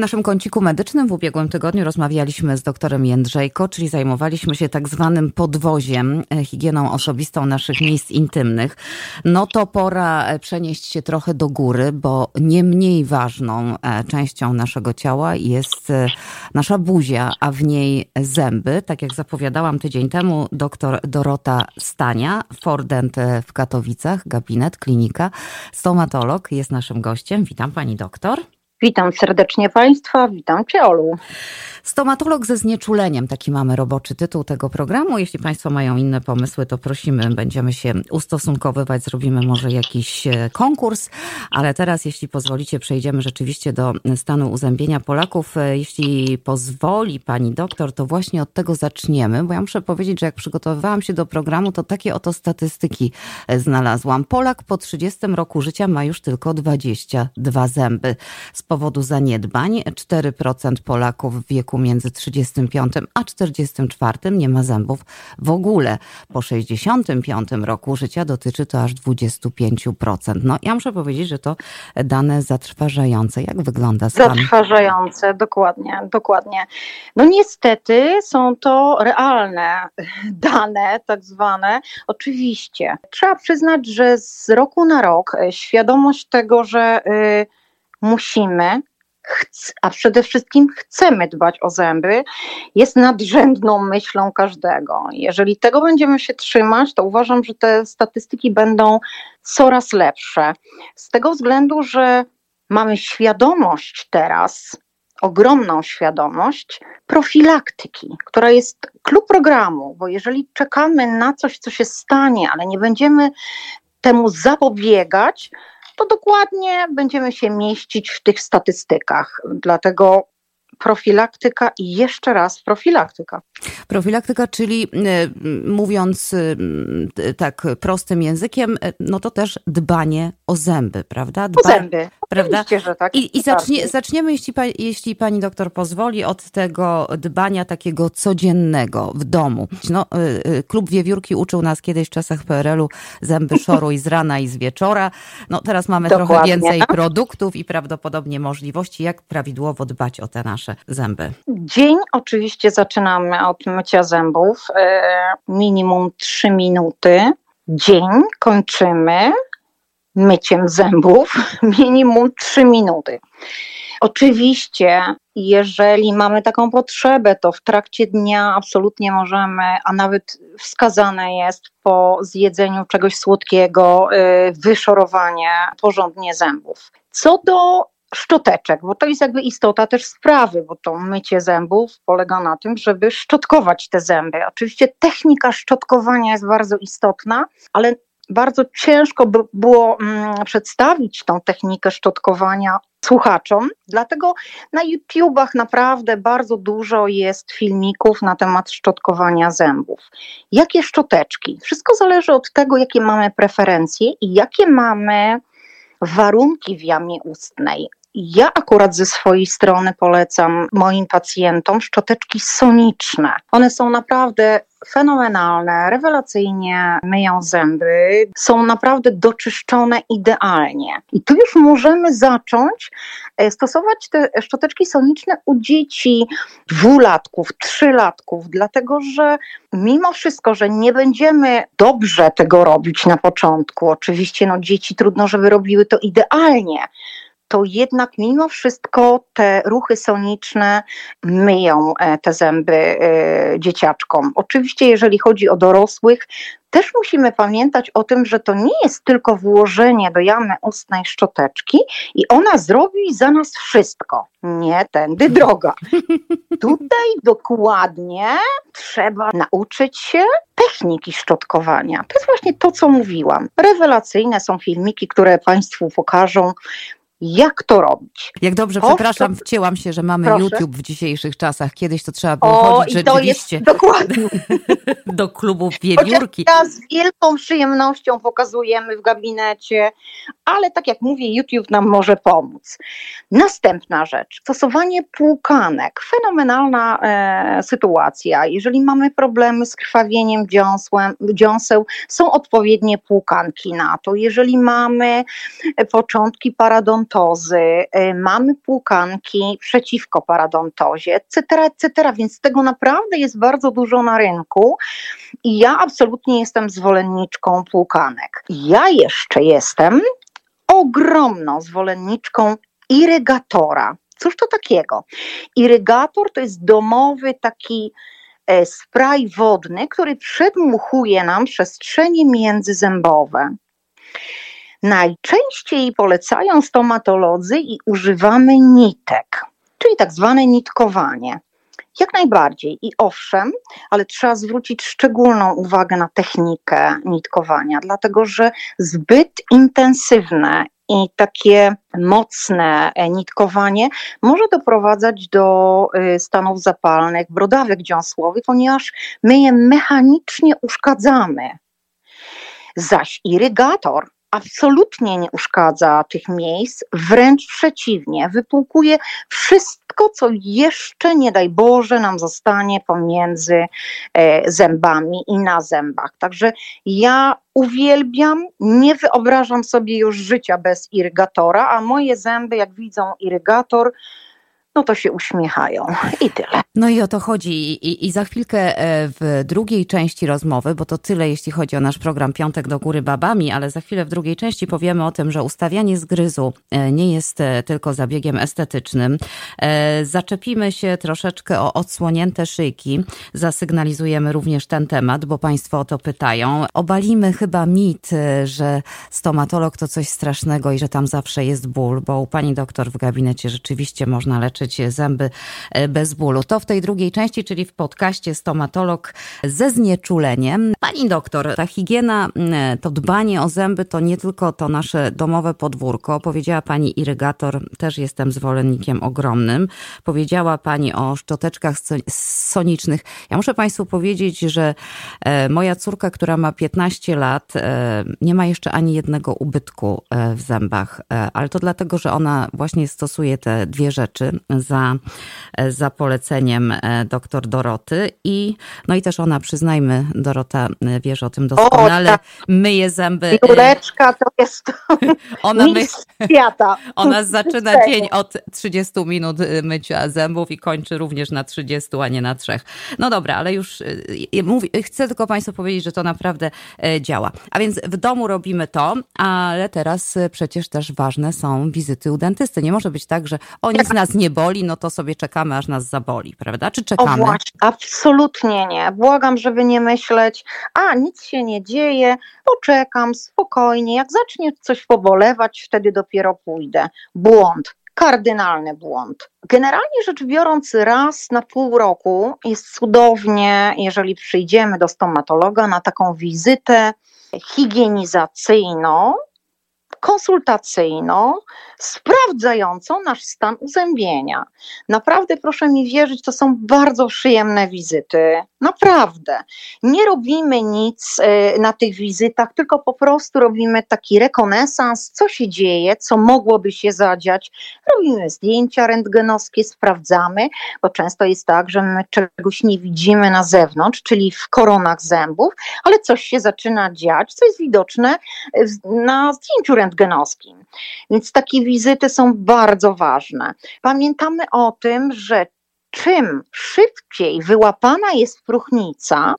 naszym kąciku medycznym w ubiegłym tygodniu rozmawialiśmy z doktorem Jędrzejko, czyli zajmowaliśmy się tak zwanym podwoziem, e, higieną osobistą naszych miejsc intymnych. No to pora e, przenieść się trochę do góry, bo nie mniej ważną e, częścią naszego ciała jest nasza buzia, a w niej zęby. Tak jak zapowiadałam tydzień temu, doktor Dorota Stania, Fordent w Katowicach, gabinet, klinika, stomatolog jest naszym gościem. Witam pani doktor. Witam serdecznie Państwa, witam Cię Olu. Stomatolog ze znieczuleniem, taki mamy roboczy tytuł tego programu. Jeśli Państwo mają inne pomysły, to prosimy, będziemy się ustosunkowywać, zrobimy może jakiś e, konkurs, ale teraz, jeśli pozwolicie, przejdziemy rzeczywiście do stanu uzębienia Polaków. E, jeśli pozwoli Pani doktor, to właśnie od tego zaczniemy, bo ja muszę powiedzieć, że jak przygotowywałam się do programu, to takie oto statystyki e, znalazłam. Polak po 30 roku życia ma już tylko 22 zęby. Z powodu zaniedbań 4% Polaków w wieku wieku między 35 a 44 nie ma zębów w ogóle. Po 65 roku życia dotyczy to aż 25%. No ja muszę powiedzieć, że to dane zatrważające. Jak wygląda stan? Zatrważające, dokładnie, dokładnie. No niestety są to realne dane, tak zwane. Oczywiście. Trzeba przyznać, że z roku na rok świadomość tego, że y, musimy a przede wszystkim chcemy dbać o zęby, jest nadrzędną myślą każdego. Jeżeli tego będziemy się trzymać, to uważam, że te statystyki będą coraz lepsze. Z tego względu, że mamy świadomość teraz, ogromną świadomość profilaktyki, która jest klub programu, bo jeżeli czekamy na coś, co się stanie, ale nie będziemy temu zapobiegać, to dokładnie będziemy się mieścić w tych statystykach. Dlatego profilaktyka i jeszcze raz profilaktyka. Profilaktyka, czyli e, mówiąc e, tak prostym językiem, e, no to też dbanie o zęby, prawda? Dba, o zęby, prawda? że tak. I, i zacznie, zaczniemy, jeśli, jeśli pani doktor pozwoli, od tego dbania takiego codziennego w domu. No, klub Wiewiórki uczył nas kiedyś w czasach PRL-u zęby szoruj z rana i z wieczora. No teraz mamy Dokładnie. trochę więcej produktów i prawdopodobnie możliwości, jak prawidłowo dbać o te nasze nasze zęby? Dzień oczywiście zaczynamy od mycia zębów, e, minimum 3 minuty. Dzień kończymy myciem zębów, minimum 3 minuty. Oczywiście, jeżeli mamy taką potrzebę, to w trakcie dnia absolutnie możemy, a nawet wskazane jest po zjedzeniu czegoś słodkiego, e, wyszorowanie porządnie zębów. Co do szczoteczek, bo to jest jakby istota też sprawy, bo to mycie zębów polega na tym, żeby szczotkować te zęby. Oczywiście technika szczotkowania jest bardzo istotna, ale bardzo ciężko by było mm, przedstawić tą technikę szczotkowania słuchaczom. Dlatego na YouTubach naprawdę bardzo dużo jest filmików na temat szczotkowania zębów. Jakie szczoteczki? Wszystko zależy od tego, jakie mamy preferencje i jakie mamy warunki w jamie ustnej. Ja akurat ze swojej strony polecam moim pacjentom szczoteczki soniczne. One są naprawdę fenomenalne, rewelacyjnie myją zęby, są naprawdę doczyszczone idealnie. I tu już możemy zacząć e, stosować te szczoteczki soniczne u dzieci dwulatków, trzylatków, dlatego że mimo wszystko, że nie będziemy dobrze tego robić na początku, oczywiście no dzieci trudno, żeby robiły to idealnie, to jednak mimo wszystko te ruchy soniczne myją e, te zęby e, dzieciaczkom. Oczywiście, jeżeli chodzi o dorosłych, też musimy pamiętać o tym, że to nie jest tylko włożenie do jamy ustnej szczoteczki i ona zrobi za nas wszystko. Nie tędy droga. Tutaj dokładnie trzeba nauczyć się techniki szczotkowania. To jest właśnie to, co mówiłam. Rewelacyjne są filmiki, które Państwu pokażą jak to robić. Jak dobrze, przepraszam, wcięłam się, że mamy Proszę. YouTube w dzisiejszych czasach. Kiedyś to trzeba było o, chodzić rzeczywiście dokładnie. do klubu wiewiórki. Chociaż z wielką przyjemnością pokazujemy w gabinecie, ale tak jak mówię, YouTube nam może pomóc. Następna rzecz, stosowanie płukanek. Fenomenalna e, sytuacja. Jeżeli mamy problemy z krwawieniem dziąsłem, dziąseł, są odpowiednie płukanki na to. Jeżeli mamy początki paradontu, paradontozy, y, mamy płukanki przeciwko paradontozie, etc., etc., więc tego naprawdę jest bardzo dużo na rynku i ja absolutnie jestem zwolenniczką płukanek. Ja jeszcze jestem ogromną zwolenniczką irygatora. Cóż to takiego? Irygator to jest domowy taki e, spray wodny, który przedmuchuje nam przestrzenie międzyzębowe. Najczęściej polecają stomatolodzy i używamy nitek, czyli tak zwane nitkowanie. Jak najbardziej i owszem, ale trzeba zwrócić szczególną uwagę na technikę nitkowania, dlatego że zbyt intensywne i takie mocne nitkowanie może doprowadzać do y, stanów zapalnych, brodawek dziąsłowych, ponieważ my je mechanicznie uszkadzamy. Zaś irygator absolutnie nie uszkadza tych miejsc, wręcz przeciwnie, wypłukuje wszystko, co jeszcze, nie daj Boże, nam zostanie pomiędzy e, zębami i na zębach. Także ja uwielbiam, nie wyobrażam sobie już życia bez irygatora, a moje zęby, jak widzą irygator, no to się uśmiechają i tyle. No i o to chodzi. I, I, za chwilkę e, w drugiej części rozmowy, bo to tyle jeśli chodzi o nasz program Piątek do Góry Babami, ale za chwilę w drugiej części powiemy o tym, że ustawianie zgryzu e, nie jest e, tylko zabiegiem estetycznym. Zaczepimy się troszeczkę o odsłonięte szyjki. Zasygnalizujemy również ten temat, bo Państwo o to pytają. Obalimy chyba mit, że stomatolog to coś strasznego i że tam zawsze jest ból, bo u Pani doktor w gabinecie rzeczywiście można leczyć leczyć zęby e, bez bólu. To w tej drugiej części, czyli w podcaście Stomatolog ze znieczuleniem. Pani doktor, ta higiena, to dbanie o zęby to nie tylko to nasze domowe podwórko. Powiedziała pani irygator, też jestem zwolennikiem ogromnym. Powiedziała pani o szczoteczkach sonicznych. Ja muszę państwu powiedzieć, że e, moja córka, która ma 15 lat, e, nie ma jeszcze ani jednego ubytku w zębach, ale to dlatego, że ona właśnie stosuje te dwie rzeczy za, za poleceniem e, doktor Doroty i no i też ona, przyznajmy, Dorota e, wiesz o tym doskonale, o, tak. myje zęby. E, Juleczka to jest ona my, świata. Ona zaczyna dzień od 30 minut mycia zębów i kończy również na 30, a nie na trzech. No dobra, ale już mówię, chcę tylko Państwu powiedzieć, że to naprawdę działa. A więc w domu robimy to, ale teraz przecież też ważne są wizyty u dentysty. Nie może być tak, że o nic nas nie boli, no to sobie czekamy, aż nas zaboli, prawda? Czy czekamy? O właśnie, absolutnie nie. Błagam, żeby nie myśleć, a nic się nie dzieje, poczekam spokojnie, jak zacznie coś pobolewać, wtedy dopiero pójdę. Błąd kardynalny błąd. Generalnie rzecz biorąc, raz na pół roku jest cudownie, jeżeli przyjdziemy do stomatologa na taką wizytę higienizacyjną, konsultacyjną, sprawdzającą nasz stan uzębienia. Naprawdę proszę mi wierzyć, to są bardzo przyjemne wizyty. Naprawdę. Nie robimy nic e, na tych wizytach, tylko po prostu robimy taki rekonesans, co się dzieje, co mogłoby się zadziać. Robimy zdjęcia rentgenowskie, sprawdzamy, bo często jest tak, że my czegoś nie widzimy na zewnątrz, czyli w koronach zębów, ale coś się zaczyna dziać, co jest widoczne na zdjęciu rentgenowskim. Więc takie wizyty są bardzo ważne. Pamiętamy o tym, że czym szybciej wyłapana jest próchnica,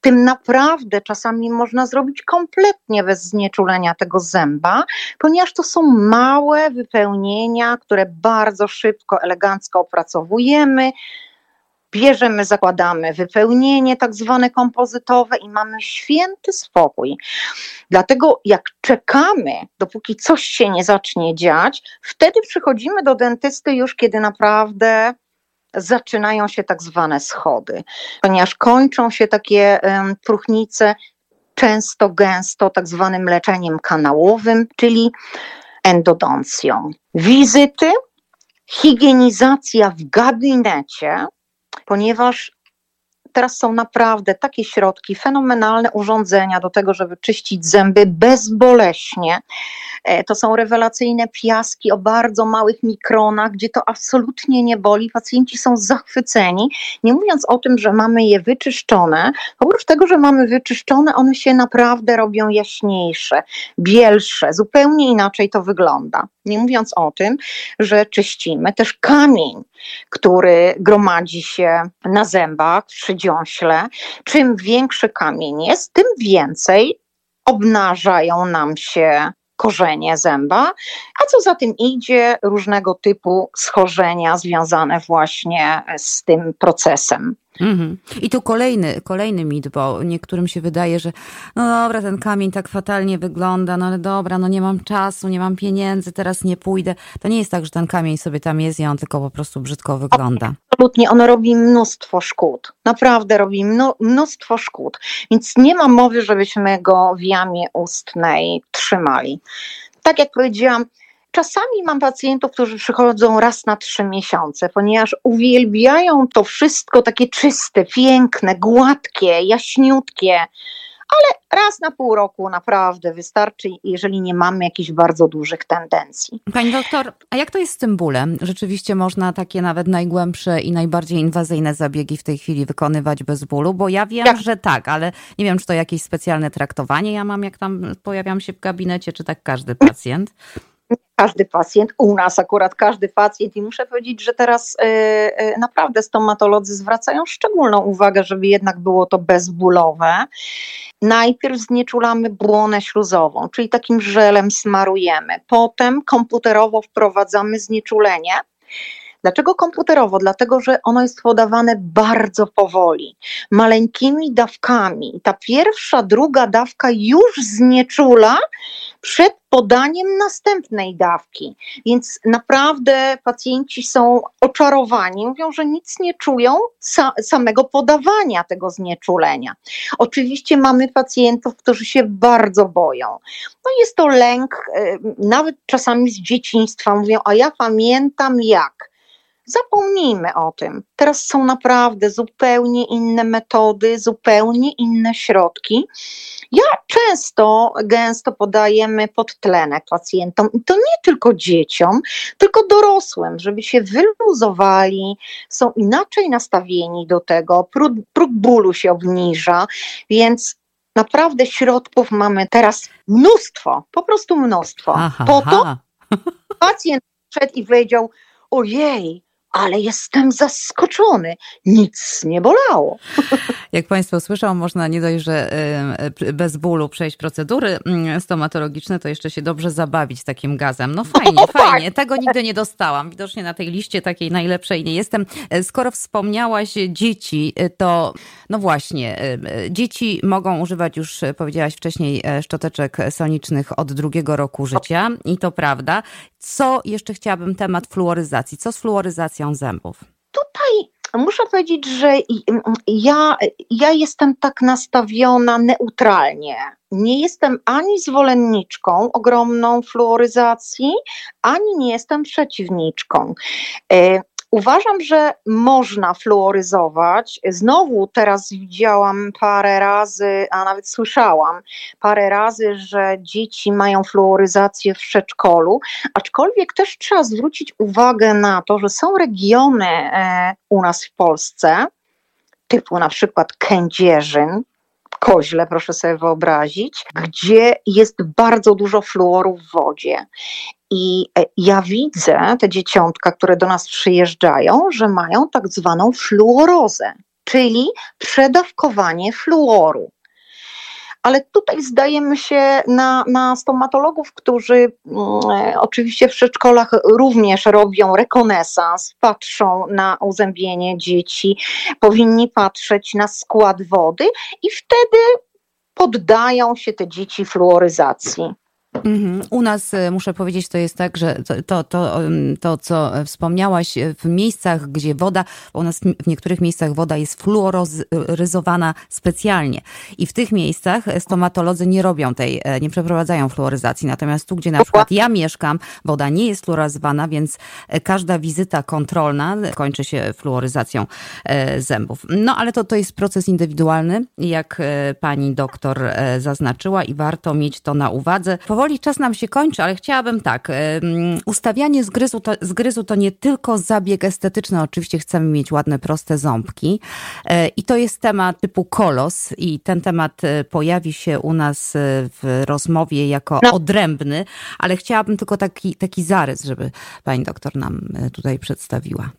tym naprawdę czasami można zrobić kompletnie bez znieczulenia tego zęba, ponieważ to są małe wypełnienia, które bardzo szybko, elegancko opracowujemy. Bierzemy, zakładamy wypełnienie tak zwane kompozytowe i mamy święty spokój. Dlatego jak czekamy, dopóki coś się nie zacznie dziać, wtedy przychodzimy do dentysty już, kiedy naprawdę zaczynają się tak zwane schody, ponieważ kończą się takie um, często gęsto tak zwanym leczeniem kanałowym, czyli endodoncją. Wizyty, higienizacja w gabinecie, ponieważ teraz są naprawdę takie środki, fenomenalne urządzenia do tego, żeby czyścić zęby bezboleśnie. E, to są rewelacyjne piaski o bardzo małych mikronach, gdzie to absolutnie nie boli. Pacjenci są zachwyceni. Nie mówiąc o tym, że mamy je wyczyszczone, oprócz tego, że mamy wyczyszczone, one się naprawdę robią jaśniejsze, bielsze, zupełnie inaczej to wygląda. Nie mówiąc o tym, że czyścimy też kamień, który gromadzi się na zębach przy dziąśle. Czym większy kamień jest, tym więcej obnażają nam się korzenie zęba, a co za tym idzie, różnego typu schorzenia związane właśnie z tym procesem. Mhm. I tu kolejny, kolejny mit, bo niektórym się wydaje, że no dobra, ten kamień tak fatalnie wygląda, no ale dobra, no nie mam czasu, nie mam pieniędzy, teraz nie pójdę. To nie jest tak, że ten kamień sobie tam jest i on tylko po prostu brzydko wygląda. Absolutnie, on robi mnóstwo szkód. Naprawdę robi mnóstwo szkód. Więc nie ma mowy, żebyśmy go w jamie ustnej trzymali. Tak jak powiedziałam, Czasami mam pacjentów, którzy przychodzą raz na trzy miesiące, ponieważ uwielbiają to wszystko takie czyste, piękne, gładkie, jaśniutkie, ale raz na pół roku naprawdę wystarczy, jeżeli nie mamy jakichś bardzo dużych tendencji. Pani doktor, a jak to jest z tym bólem? Rzeczywiście można takie nawet najgłębsze i najbardziej inwazyjne zabiegi w tej chwili wykonywać bez bólu? Bo ja wiem, że tak, ale nie wiem, czy to jakieś specjalne traktowanie ja mam, jak tam pojawiam się w gabinecie, czy tak każdy pacjent każdy pacjent, u nas akurat każdy pacjent i muszę powiedzieć, że teraz y, y, naprawdę stomatolodzy zwracają szczególną uwagę, żeby jednak było to bezbólowe. Najpierw znieczulamy błonę śluzową, czyli takim żelem smarujemy. Potem komputerowo wprowadzamy znieczulenie. Dlaczego komputerowo? Dlatego, że ono jest podawane bardzo powoli, maleńkimi dawkami. Ta pierwsza, druga dawka już znieczula przed podaniem następnej dawki. Więc naprawdę pacjenci są oczarowani, mówią, że nic nie czują sa samego podawania tego znieczulenia. Oczywiście mamy pacjentów, którzy się bardzo boją. No jest to lęk, y, nawet czasami z dzieciństwa mówią, a ja pamiętam jak. Zapomnijmy o tym. Teraz są naprawdę zupełnie inne metody, zupełnie inne środki. Ja często, gęsto podajemy podtlenek pacjentom i to nie tylko dzieciom, tylko dorosłym, żeby się wyluzowali, są inaczej nastawieni do tego, próg, próg bólu się obniża, więc naprawdę środków mamy teraz mnóstwo, po prostu mnóstwo. Aha, po to pacjent wszedł i powiedział, ojej, ale jestem zaskoczony. Nic nie bolało. Jak Państwo słyszą, można nie dość, że bez bólu przejść procedury mm, stomatologiczne, to jeszcze się dobrze zabawić takim gazem. No fajnie, no, fajnie. Tak. Tego nigdy nie dostałam. Widocznie na tej liście takiej najlepszej nie jestem. E, skoro wspomniałaś dzieci, e, to no właśnie, e, dzieci mogą używać już, powiedziałaś wcześniej, szczoteczek sonicznych od drugiego roku życia i to prawda. Co jeszcze chciałabym temat fluoryzacji? Co z fluoryzacją zębów? Tutaj muszę powiedzieć, że ja, ja jestem tak nastawiona neutralnie. Nie jestem ani zwolenniczką ogromną fluoryzacji, ani nie jestem przeciwniczką. Uważam, że można fluoryzować. Znowu teraz widziałam parę razy, a nawet słyszałam parę razy, że dzieci mają fluoryzację w przedszkolu, aczkolwiek też trzeba zwrócić uwagę na to, że są regiony e, u nas w Polsce, typu na przykład Kędzierzyn, Koźle, proszę sobie wyobrazić, gdzie jest bardzo dużo fluoru w wodzie. I e, ja widzę te dzieciątka, które do nas przyjeżdżają, że mają tak zwaną fluorozę, czyli przedawkowanie fluoru. Ale tutaj zdajemy się na, na stomatologów, którzy mm, e, oczywiście w przedszkolach również robią rekonesans, patrzą na uzębienie dzieci, powinni patrzeć na skład wody i wtedy poddają się te dzieci fluoryzacji. Mhm. U nas, e, muszę powiedzieć, to jest tak, że to, to, to, to, co wspomniałaś, e, w miejscach, gdzie woda, u nas w niektórych miejscach woda jest fluoryzowana specjalnie i w tych miejscach stomatolodzy nie robią tej, e, nie przeprowadzają fluoryzacji. Natomiast tu, gdzie na przykład ja mieszkam, woda nie jest fluoryzowana, więc każda wizyta kontrolna kończy się fluoryzacją zębów. No ale to, to jest proces indywidualny, jak pani doktor zaznaczyła i warto mieć to na uwadze powoli czas nam się kończy, ale chciałabym tak. Ustawianie zgryzu to, zgryzu to nie tylko zabieg estetyczny. Oczywiście chcemy mieć ładne, proste ząbki. E, I to jest temat typu kolos. I ten temat e, pojawi się u nas e, w rozmowie jako no. odrębny, ale chciałabym tylko taki, taki zarys, żeby pani doktor nam tutaj przedstawiła.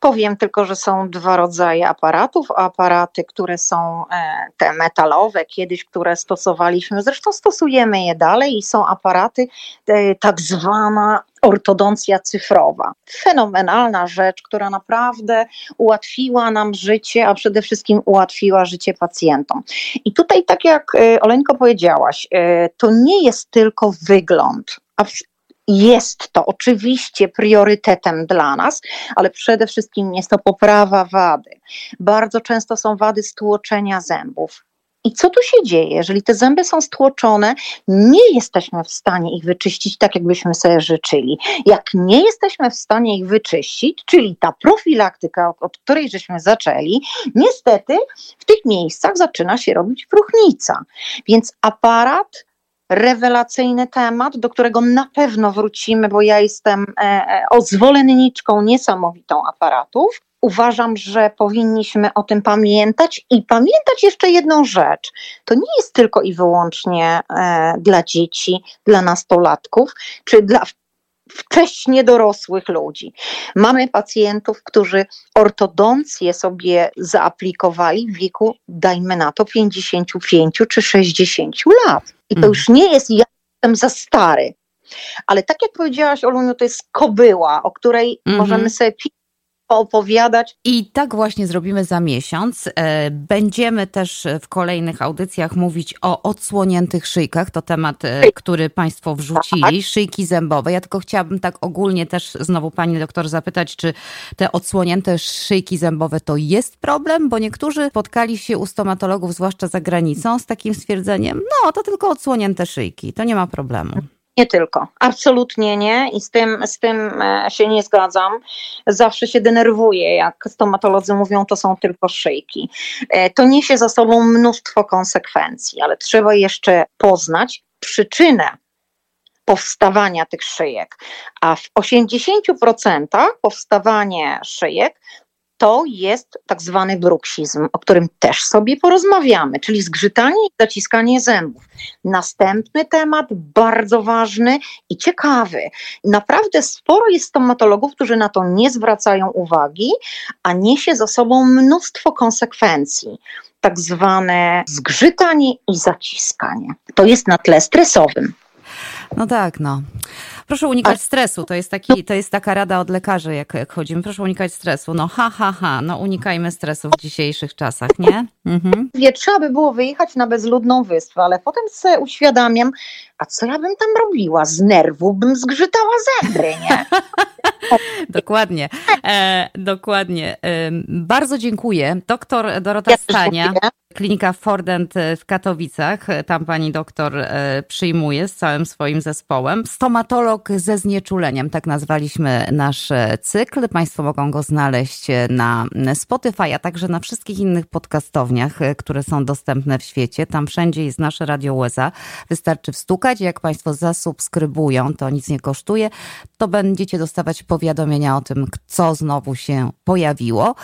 Powiem tylko, że są dwa rodzaje aparatów. Aparaty, które są e, te metalowe, kiedyś, które stosowaliśmy, zresztą stosujemy je dalej i są aparaty e, tak zwana ortodoncja cyfrowa. Fenomenalna rzecz, która naprawdę ułatwiła nam życie, a przede wszystkim ułatwiła życie pacjentom. I tutaj, tak jak e, Oleńko powiedziałaś, to nie jest tylko wygląd, jest to oczywiście priorytetem dla nas, ale przede wszystkim jest to poprawa wady. Bardzo często są wady stłoczenia zębów. I co tu się dzieje? Jeżeli te zęby są stłoczone, nie jesteśmy w stanie ich wyczyścić tak, jakbyśmy sobie życzyli. Jak nie jesteśmy w stanie ich wyczyścić, czyli ta profilaktyka, od której żeśmy zaczęli, niestety w tych miejscach zaczyna się robić próchnica. Więc aparat rewelacyjny temat, do którego na pewno wrócimy, bo ja jestem e, e, o zwolenniczką niesamowitą aparatów. Uważam, że powinniśmy o tym pamiętać i pamiętać jeszcze jedną rzecz. To nie jest tylko i wyłącznie e, dla dzieci, dla nastolatków, czy dla wcześnie dorosłych ludzi. Mamy pacjentów, którzy ortodoncję sobie zaaplikowali w wieku, dajmy na to, 55 czy 60 lat. I to mhm. już nie jest ja jestem za stary. Ale tak jak powiedziałaś, Oluniu, to jest kobyła, o której -hmm. możemy sobie poopowiadać. I tak właśnie zrobimy za miesiąc. E, będziemy też w kolejnych audycjach mówić o odsłoniętych szyjkach. To temat, e, który Państwo wrzucili. Tak. Szyjki zębowe. Ja tylko chciałabym tak ogólnie też znowu Pani doktor zapytać, czy te odsłonięte szyjki zębowe to jest problem? Bo niektórzy spotkali się u stomatologów, zwłaszcza za granicą, z takim stwierdzeniem, no to tylko odsłonięte szyjki, to nie ma problemu. Nie tylko, absolutnie nie i z tym, z tym e, się nie zgadzam. Zawsze się denerwuję, jak stomatolodzy mówią, to są tylko szyjki. E, to niesie za sobą mnóstwo konsekwencji, ale trzeba jeszcze poznać przyczynę powstawania tych szyjek. A w 80% powstawanie szyjek to jest tak zwany bruksizm, o którym też sobie porozmawiamy, czyli zgrzytanie i zaciskanie zębów. Następny temat, bardzo ważny i ciekawy. Naprawdę sporo jest stomatologów, którzy na to nie zwracają uwagi, a niesie za sobą mnóstwo konsekwencji tak zwane zgrzytanie i zaciskanie. To jest na tle stresowym. No tak, no. Proszę unikać stresu, to jest, taki, to jest taka rada od lekarzy, jak, jak chodzimy. Proszę unikać stresu. No ha, ha, ha, no unikajmy stresu w dzisiejszych czasach, nie? Mhm. Wie, trzeba by było wyjechać na bezludną wyspę, ale potem sobie uświadamiam, a co ja bym tam robiła? Z nerwu bym zgrzytała zęby, nie? dokładnie, e, dokładnie. E, bardzo dziękuję. Doktor Dorota ja Stania. Klinika Fordent w Katowicach. Tam pani doktor e, przyjmuje z całym swoim zespołem. Stomatolog ze znieczuleniem, tak nazwaliśmy nasz e, cykl. Państwo mogą go znaleźć na Spotify, a także na wszystkich innych podcastowniach, e, które są dostępne w świecie. Tam wszędzie jest nasze Radio USA. Wystarczy wstukać. Jak państwo zasubskrybują, to nic nie kosztuje, to będziecie dostawać powiadomienia o tym, co znowu się pojawiło.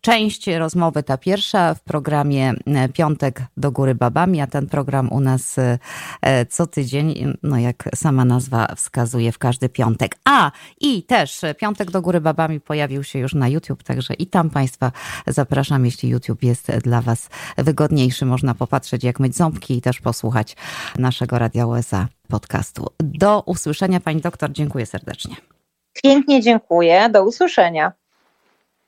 Część rozmowy, ta pierwsza w programie e, Piątek do Góry Babami, a ten program u nas e, e, co tydzień, no jak sama nazwa wskazuje, w każdy piątek. A i też Piątek do Góry Babami pojawił się już na YouTube, także i tam Państwa zapraszam, jeśli YouTube jest dla Was wygodniejszy. Można popatrzeć, jak myć ząbki i też posłuchać naszego Radia USA podcastu. Do usłyszenia Pani doktor, dziękuję serdecznie. Pięknie dziękuję, do usłyszenia.